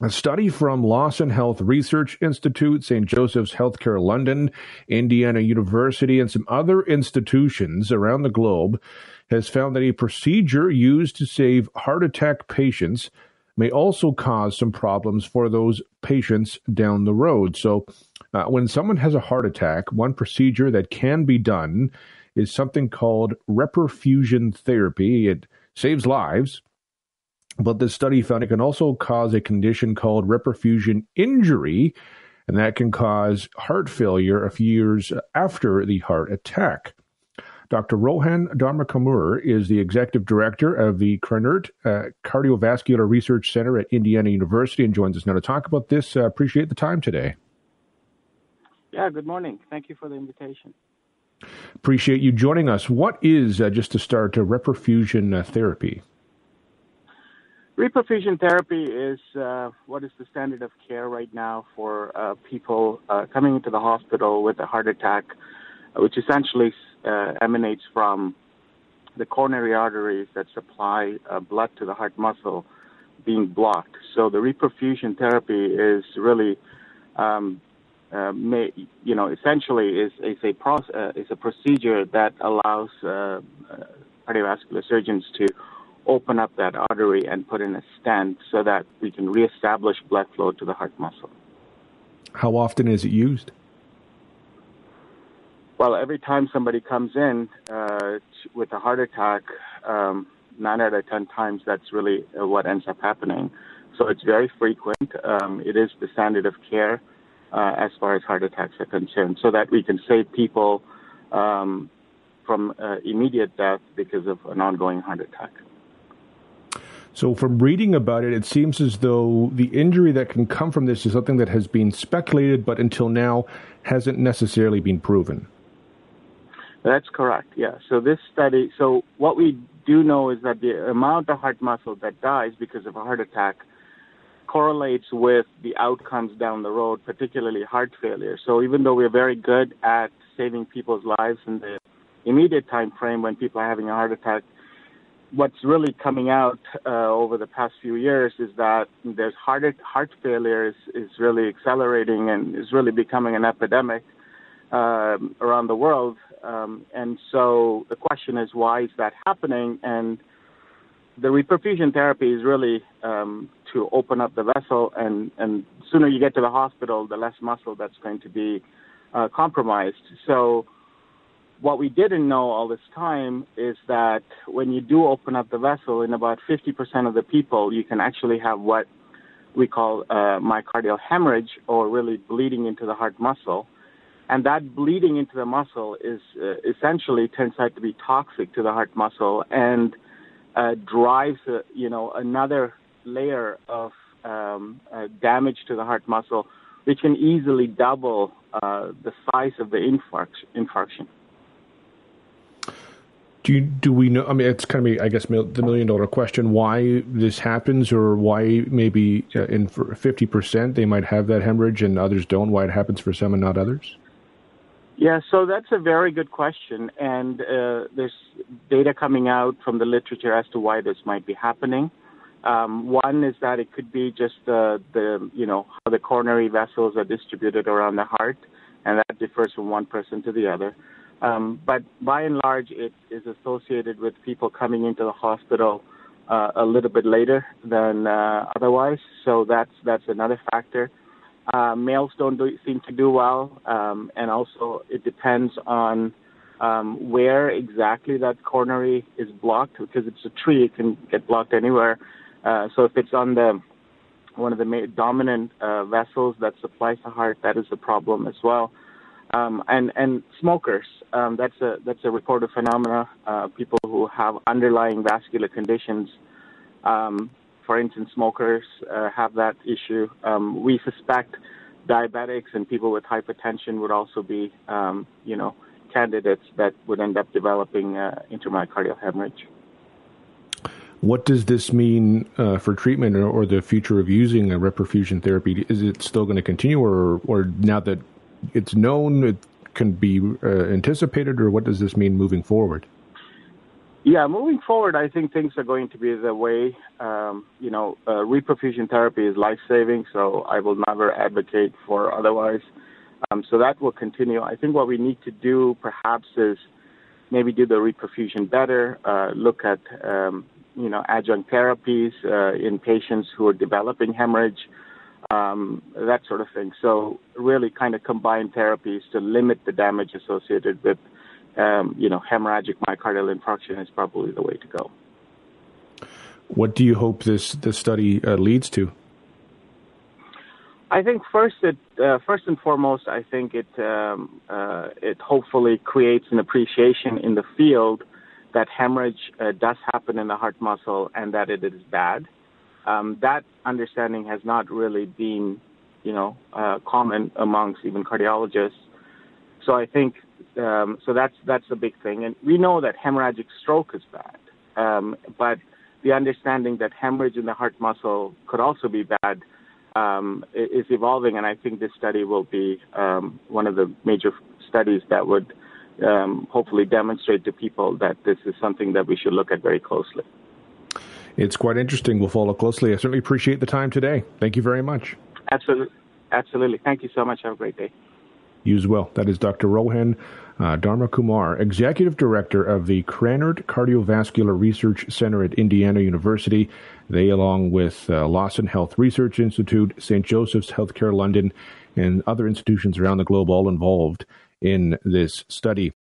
A study from Lawson Health Research Institute, St. Joseph's Healthcare London, Indiana University, and some other institutions around the globe has found that a procedure used to save heart attack patients may also cause some problems for those patients down the road. So, uh, when someone has a heart attack, one procedure that can be done is something called reperfusion therapy. It saves lives, but the study found it can also cause a condition called reperfusion injury, and that can cause heart failure a few years after the heart attack. Dr. Rohan Dharmakumar is the executive director of the Krannert uh, Cardiovascular Research Center at Indiana University and joins us now to talk about this. Uh, appreciate the time today. Yeah, good morning. Thank you for the invitation. Appreciate you joining us. What is, uh, just to start, a reperfusion uh, therapy? Reperfusion therapy is uh, what is the standard of care right now for uh, people uh, coming into the hospital with a heart attack, which essentially uh, emanates from the coronary arteries that supply uh, blood to the heart muscle being blocked. So the reperfusion therapy is really, um, uh, may, you know, essentially is, is a process, is a procedure that allows cardiovascular surgeons to open up that artery and put in a stent so that we can reestablish blood flow to the heart muscle. How often is it used? Well, every time somebody comes in uh, with a heart attack, um, nine out of ten times that's really uh, what ends up happening. So it's very frequent. Um, it is the standard of care uh, as far as heart attacks are concerned, so that we can save people um, from uh, immediate death because of an ongoing heart attack. So, from reading about it, it seems as though the injury that can come from this is something that has been speculated, but until now hasn't necessarily been proven. That's correct. Yeah. So this study. So what we do know is that the amount of heart muscle that dies because of a heart attack correlates with the outcomes down the road, particularly heart failure. So even though we're very good at saving people's lives in the immediate time frame when people are having a heart attack, what's really coming out uh, over the past few years is that there's heart heart failure is, is really accelerating and is really becoming an epidemic uh, around the world. Um, and so the question is, why is that happening? And the reperfusion therapy is really um, to open up the vessel, and and sooner you get to the hospital, the less muscle that's going to be uh, compromised. So what we didn't know all this time is that when you do open up the vessel, in about 50% of the people, you can actually have what we call uh, myocardial hemorrhage or really bleeding into the heart muscle. And that bleeding into the muscle is uh, essentially turns out to be toxic to the heart muscle and uh, drives, uh, you know, another layer of um, uh, damage to the heart muscle, which can easily double uh, the size of the infarction. infarction. Do you, do we know? I mean, it's kind of, I guess, the million dollar question: why this happens, or why maybe uh, in fifty percent they might have that hemorrhage and others don't? Why it happens for some and not others? Yeah, so that's a very good question, and uh, there's data coming out from the literature as to why this might be happening. Um, one is that it could be just the, the you know how the coronary vessels are distributed around the heart, and that differs from one person to the other. Um, but by and large, it is associated with people coming into the hospital uh, a little bit later than uh, otherwise. So that's that's another factor. Uh, males don't do, seem to do well, um, and also it depends on um, where exactly that coronary is blocked. Because it's a tree, it can get blocked anywhere. Uh, so if it's on the one of the dominant uh, vessels that supplies the heart, that is a problem as well. Um, and and smokers. Um, that's a that's a reported phenomena. Uh, people who have underlying vascular conditions, um, for instance, smokers uh, have that issue. Um, we suspect diabetics and people with hypertension would also be, um, you know, candidates that would end up developing uh, intramyocardial hemorrhage. What does this mean uh, for treatment or, or, the future of using a reperfusion therapy? Is it still going to continue, or, or now that it's known, it can be uh, anticipated, or what does this mean moving forward? Yeah, moving forward, I think things are going to be the way. Um, you know, uh, reperfusion therapy is life saving, so I will never advocate for otherwise. Um, so that will continue. I think what we need to do perhaps is maybe do the reperfusion better, uh, look at um, you know adjunct therapies uh, in patients who are developing hemorrhage, um, that sort of thing. So really, kind of combine therapies to limit the damage associated with um, you know, hemorrhagic myocardial infarction is probably the way to go. What do you hope this this study uh, leads to? I think first, it uh, first and foremost, I think it um, uh, it hopefully creates an appreciation in the field that hemorrhage uh, does happen in the heart muscle and that it is bad. Um, that understanding has not really been, you know, uh, common amongst even cardiologists. So I think um, so that's that's a big thing, and we know that hemorrhagic stroke is bad, um, but the understanding that hemorrhage in the heart muscle could also be bad um, is evolving, and I think this study will be um, one of the major studies that would um, hopefully demonstrate to people that this is something that we should look at very closely. It's quite interesting. We'll follow closely. I certainly appreciate the time today. Thank you very much. Absolutely. Absolutely. Thank you so much. Have a great day. You as well. That is Dr. Rohan uh, Dharmakumar, Executive Director of the Krannert Cardiovascular Research Center at Indiana University. They, along with uh, Lawson Health Research Institute, St. Joseph's Healthcare London, and other institutions around the globe, all involved in this study.